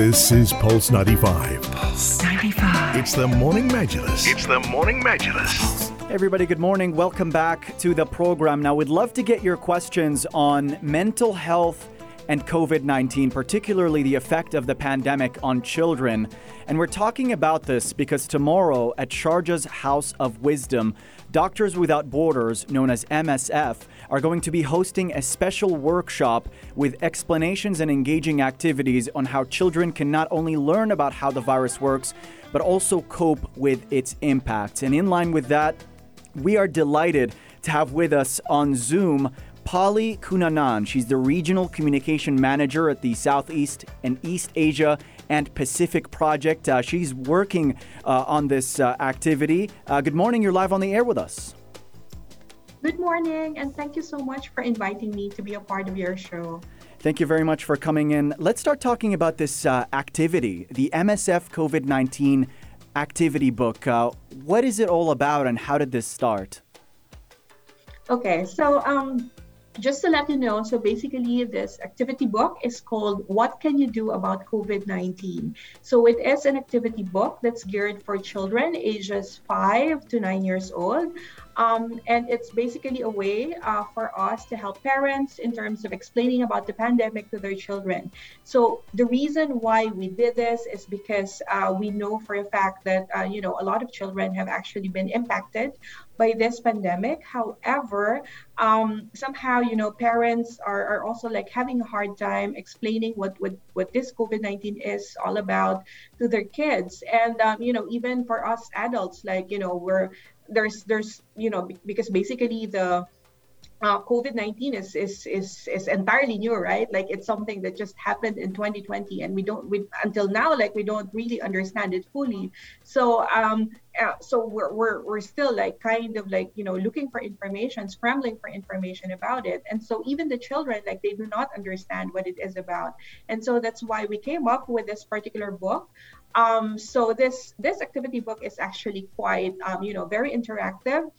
This is Pulse 95. Pulse 95. It's the Morning Majlis. It's the Morning Majlis. Everybody, good morning. Welcome back to the program. Now, we'd love to get your questions on mental health and COVID 19, particularly the effect of the pandemic on children. And we're talking about this because tomorrow at Sharjah's House of Wisdom, Doctors Without Borders, known as MSF, are going to be hosting a special workshop with explanations and engaging activities on how children can not only learn about how the virus works, but also cope with its impacts. And in line with that, we are delighted to have with us on Zoom Polly Cunanan. She's the Regional Communication Manager at the Southeast and East Asia and Pacific Project. Uh, she's working uh, on this uh, activity. Uh, good morning. You're live on the air with us. Good morning, and thank you so much for inviting me to be a part of your show. Thank you very much for coming in. Let's start talking about this uh, activity, the MSF COVID 19 activity book. Uh, what is it all about, and how did this start? Okay, so um, just to let you know, so basically, this activity book is called What Can You Do About COVID 19? So, it is an activity book that's geared for children ages 5 to 9 years old. Um, and it's basically a way uh, for us to help parents in terms of explaining about the pandemic to their children. So the reason why we did this is because uh, we know for a fact that uh, you know a lot of children have actually been impacted by this pandemic. However, um, somehow you know parents are, are also like having a hard time explaining what what, what this COVID-19 is all about to their kids. And um, you know even for us adults, like you know we're there's there's you know because basically the uh, COVID nineteen is, is is is entirely new, right? Like it's something that just happened in 2020, and we don't we until now like we don't really understand it fully. So um uh, so we're, we're we're still like kind of like you know looking for information, scrambling for information about it, and so even the children like they do not understand what it is about, and so that's why we came up with this particular book. Um, so this this activity book is actually quite um, you know very interactive.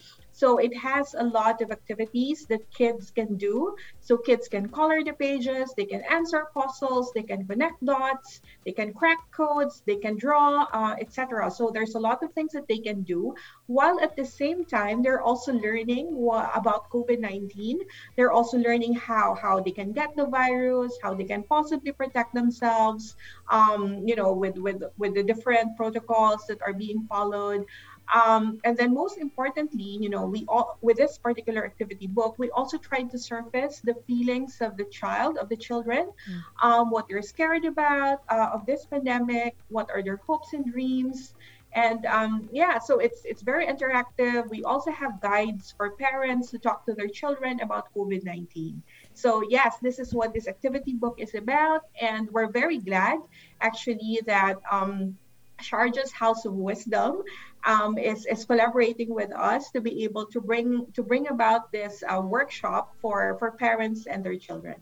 So it has a lot of activities that kids can do. So kids can color the pages, they can answer puzzles, they can connect dots, they can crack codes, they can draw, uh, etc. So there's a lot of things that they can do. While at the same time, they're also learning about COVID-19. They're also learning how how they can get the virus, how they can possibly protect themselves. Um, you know, with with with the different protocols that are being followed. Um, and then most importantly, you know, we all with this particular activity book, we also tried to surface the feelings of the child, of the children, mm. um, what they're scared about uh, of this pandemic, what are their hopes and dreams. And um, yeah, so it's it's very interactive. We also have guides for parents to talk to their children about COVID-19. So yes, this is what this activity book is about, and we're very glad actually that um, Sharjah's House of Wisdom um, is, is collaborating with us to be able to bring to bring about this uh, workshop for for parents and their children.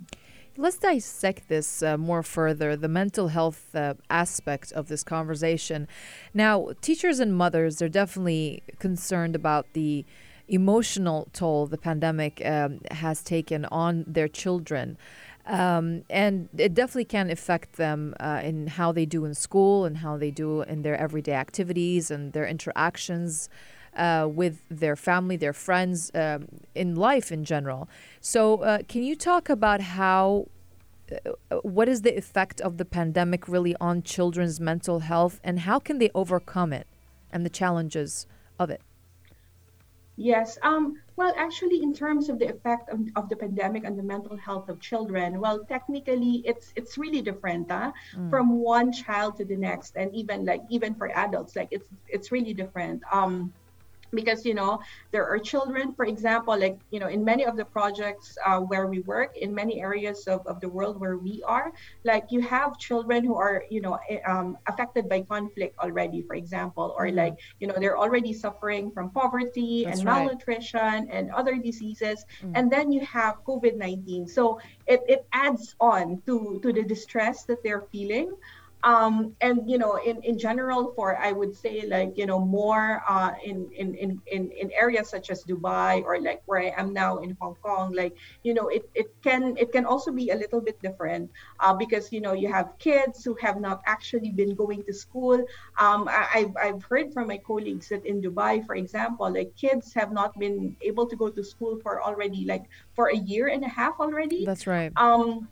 Let's dissect this uh, more further, the mental health uh, aspect of this conversation. Now, teachers and mothers are definitely concerned about the emotional toll the pandemic um, has taken on their children. Um, and it definitely can affect them uh, in how they do in school and how they do in their everyday activities and their interactions uh, with their family, their friends, um, in life in general. So, uh, can you talk about how? Uh, what is the effect of the pandemic really on children's mental health and how can they overcome it and the challenges of it? Yes. Um, well, actually, in terms of the effect of, of, the pandemic on the mental health of children, well, technically, it's it's really different, huh? Mm. from one child to the next, and even like even for adults, like it's it's really different. Um, because you know there are children for example like you know in many of the projects uh, where we work in many areas of, of the world where we are like you have children who are you know eh, um, affected by conflict already for example or mm-hmm. like you know they're already suffering from poverty That's and malnutrition and other diseases mm. and then you have covid-19 so it, it adds on to to the distress that they're feeling um, and you know in, in general for i would say like you know more uh, in, in, in, in, areas such as dubai or like where i am now in hong kong like you know it, it can it can also be a little bit different uh, because you know you have kids who have not actually been going to school. Um, I, I've, I've heard from my colleagues that in dubai for example like kids have not been able to go to school for already like for a year and a half already. That's right. Um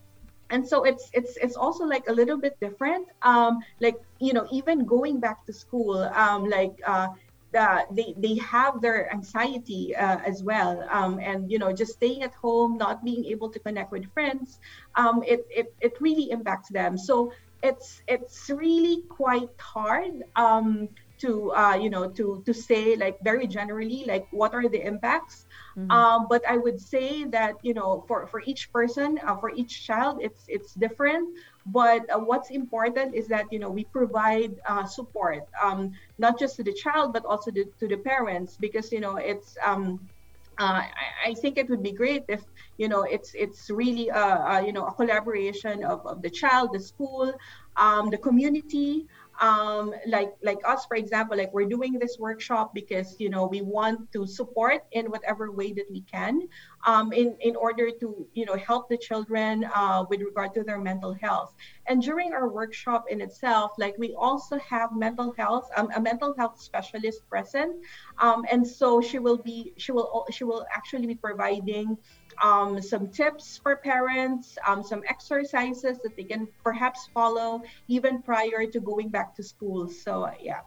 and so it's it's it's also like a little bit different. Um like you know even going back to school um like uh the, they they have their anxiety uh, as well. Um, and you know just staying at home not being able to connect with friends um, it, it it really impacts them. So it's it's really quite hard um, to uh, you know to to say like very generally like what are the impacts mm-hmm. um, but i would say that you know for for each person uh, for each child it's it's different but uh, what's important is that you know we provide uh, support um, not just to the child but also to, to the parents because you know it's um, uh, I, I, think it would be great if you know it's it's really a, a you know a collaboration of, of the child, the school, um, the community, um, like like us for example like we're doing this workshop because you know we want to support in whatever way that we can um, in in order to you know help the children uh, with regard to their mental health. And during our workshop in itself like we also have mental health um, a mental health specialist present um, and so she will be she will she will actually be providing um, some tips for parents, um, some exercises that they can perhaps follow even prior to going back to school. So, yeah.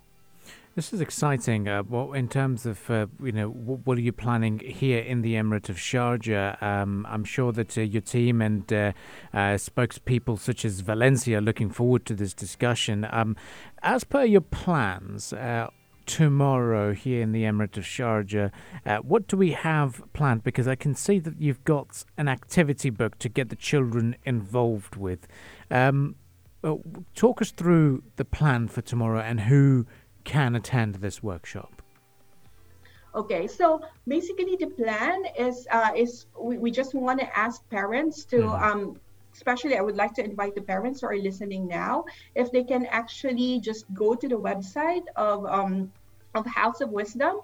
This is exciting. Uh, well, in terms of uh, you know, what, are you planning here in the Emirate of Sharjah? Um, I'm sure that uh, your team and uh, uh, spokespeople such as Valencia are looking forward to this discussion. Um, as per your plans, uh, tomorrow here in the Emirate of Sharjah. Uh, what do we have planned? Because I can see that you've got an activity book to get the children involved with. Um, talk us through the plan for tomorrow and who can attend this workshop. Okay, so basically the plan is uh, is we, we just want to ask parents to mm. um, especially I would like to invite the parents who are listening now, if they can actually just go to the website of um, of House of Wisdom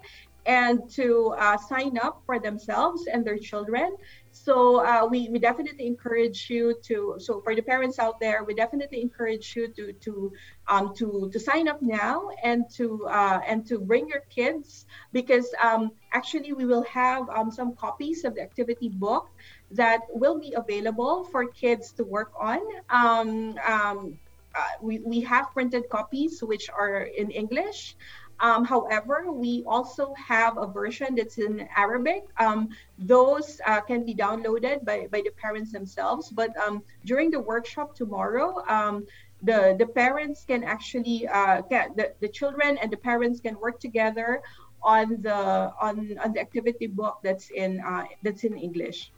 and to uh, sign up for themselves and their children. So uh, we, we definitely encourage you to. So for the parents out there, we definitely encourage you to to um, to to sign up now and to uh, and to bring your kids because um, actually we will have um, some copies of the activity book that will be available for kids to work on. Um, um, uh, we, we have printed copies which are in English. Um, however, we also have a version that's in Arabic. Um, those uh, can be downloaded by, by the parents themselves. But um, during the workshop tomorrow, um, the, the parents can actually, uh, get, the, the children and the parents can work together on the on, on the activity book that's in uh, that's in English.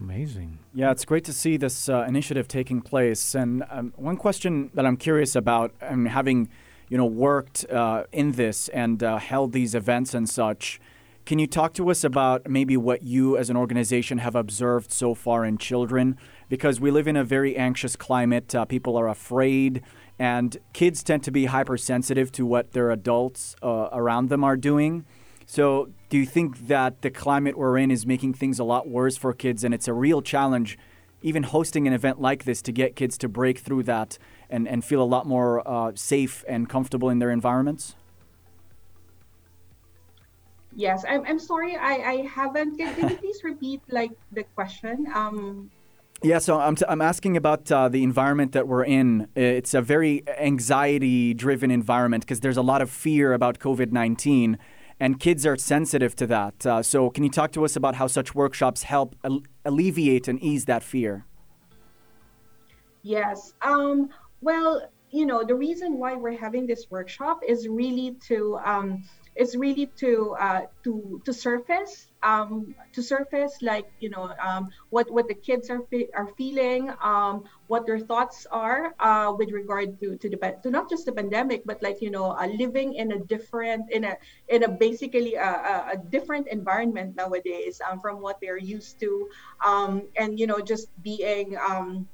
Amazing. Yeah, it's great to see this uh, initiative taking place. And um, one question that I'm curious about, and having you know, worked uh, in this and uh, held these events and such. Can you talk to us about maybe what you as an organization have observed so far in children? Because we live in a very anxious climate. Uh, people are afraid, and kids tend to be hypersensitive to what their adults uh, around them are doing. So, do you think that the climate we're in is making things a lot worse for kids, and it's a real challenge, even hosting an event like this, to get kids to break through that and, and feel a lot more uh, safe and comfortable in their environments? Yes, I'm, I'm sorry, I, I haven't. Can, can you please repeat like the question? Um, yeah, so I'm, t- I'm asking about uh, the environment that we're in. It's a very anxiety driven environment because there's a lot of fear about COVID 19, and kids are sensitive to that. Uh, so, can you talk to us about how such workshops help al- alleviate and ease that fear? Yes. Um, well, you know, the reason why we're having this workshop is really to um, is really to uh, to to surface um, to surface like you know um, what what the kids are fe- are feeling, um, what their thoughts are uh, with regard to to the to not just the pandemic, but like you know uh, living in a different in a in a basically a, a different environment nowadays um, from what they're used to, um, and you know just being um,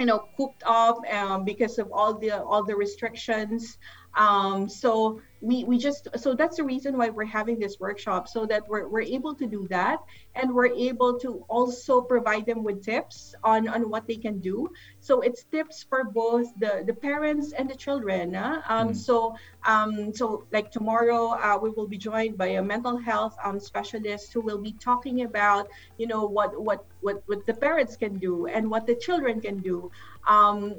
you know cooped up um, because of all the all the restrictions um, so we, we just so that's the reason why we're having this workshop so that we're, we're able to do that and we're able to also provide them with tips on on what they can do so it's tips for both the the parents and the children uh? um, mm. so um, so like tomorrow uh, we will be joined by a mental health um, specialist who will be talking about you know what what what what the parents can do and what the children can do um,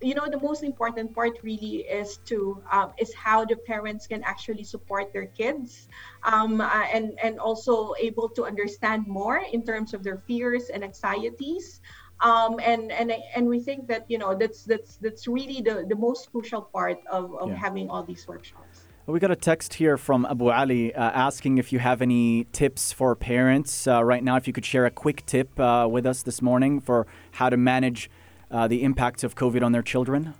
you know the most important part really is to um, is how the parents can actually support their kids um, uh, and and also able to understand more in terms of their fears and anxieties um, and and and we think that you know that's that's that's really the the most crucial part of, of yeah. having all these workshops we got a text here from Abu Ali uh, asking if you have any tips for parents uh, right now. If you could share a quick tip uh, with us this morning for how to manage uh, the impacts of COVID on their children?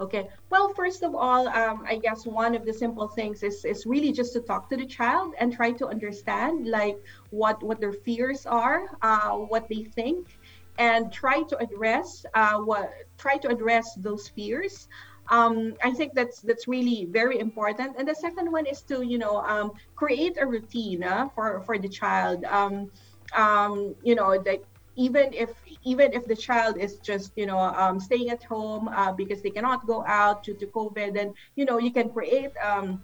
Okay. Well, first of all, um, I guess one of the simple things is, is really just to talk to the child and try to understand like what what their fears are, uh, what they think, and try to address uh, what try to address those fears. Um, I think that's that's really very important. And the second one is to you know um, create a routine uh, for for the child. Um, um, you know, like even if even if the child is just you know um, staying at home uh, because they cannot go out due to covid then you know you can create um,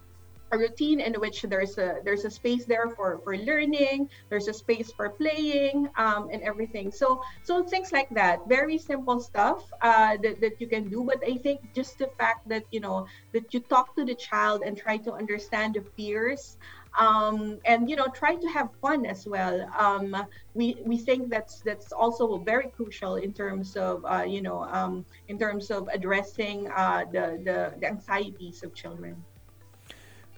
a routine in which there's a there's a space there for for learning there's a space for playing um, and everything. So so things like that very simple stuff uh, that, that you can do. But i think just the fact that you know that you talk to the child and try to understand the fears um, and you know try to have fun as well. Um, we we think that's that's also very crucial in terms of uh, you know um, in terms of addressing uh, the, the, the anxieties of children.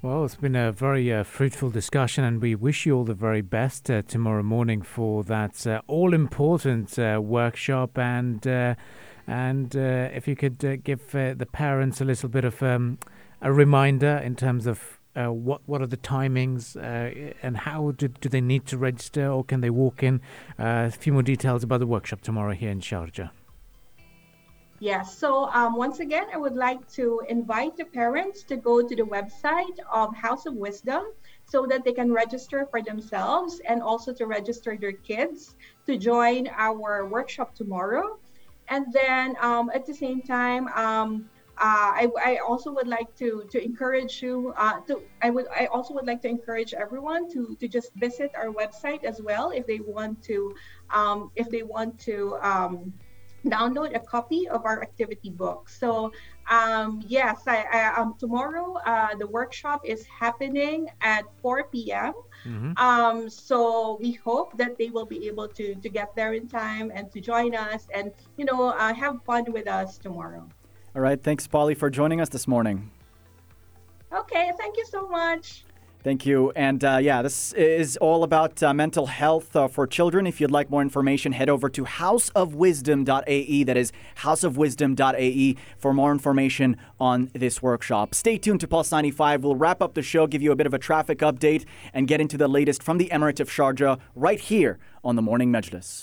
Well, it's been a very uh, fruitful discussion, and we wish you all the very best uh, tomorrow morning for that uh, all important uh, workshop. And and if you could give the parents a little bit of um, a reminder in terms of uh, what what are the timings uh, and how do, do they need to register or can they walk in? Uh, a few more details about the workshop tomorrow here in Sharjah. Yes, so um, once again, I would like to invite the parents to go to the website of House of Wisdom so that they can register for themselves and also to register their kids to join our workshop tomorrow. And then um, at the same time, um, uh, I, I, also would like to to encourage you uh, to I would I also would like to encourage everyone to to just visit our website as well if they want to um, if they want to um, download a copy of our activity book. So um, yes, I, I um, tomorrow uh, the workshop is happening at 4 p.m. Mm-hmm. Um, so we hope that they will be able to to get there in time and to join us and you know uh, have fun with us tomorrow. All right. Thanks, Polly, for joining us this morning. Okay. Thank you so much. Thank you. And uh, yeah, this is all about uh, mental health uh, for children. If you'd like more information, head over to houseofwisdom.ae. That is houseofwisdom.ae for more information on this workshop. Stay tuned to Pulse 95. We'll wrap up the show, give you a bit of a traffic update, and get into the latest from the Emirate of Sharjah right here on the Morning Majlis.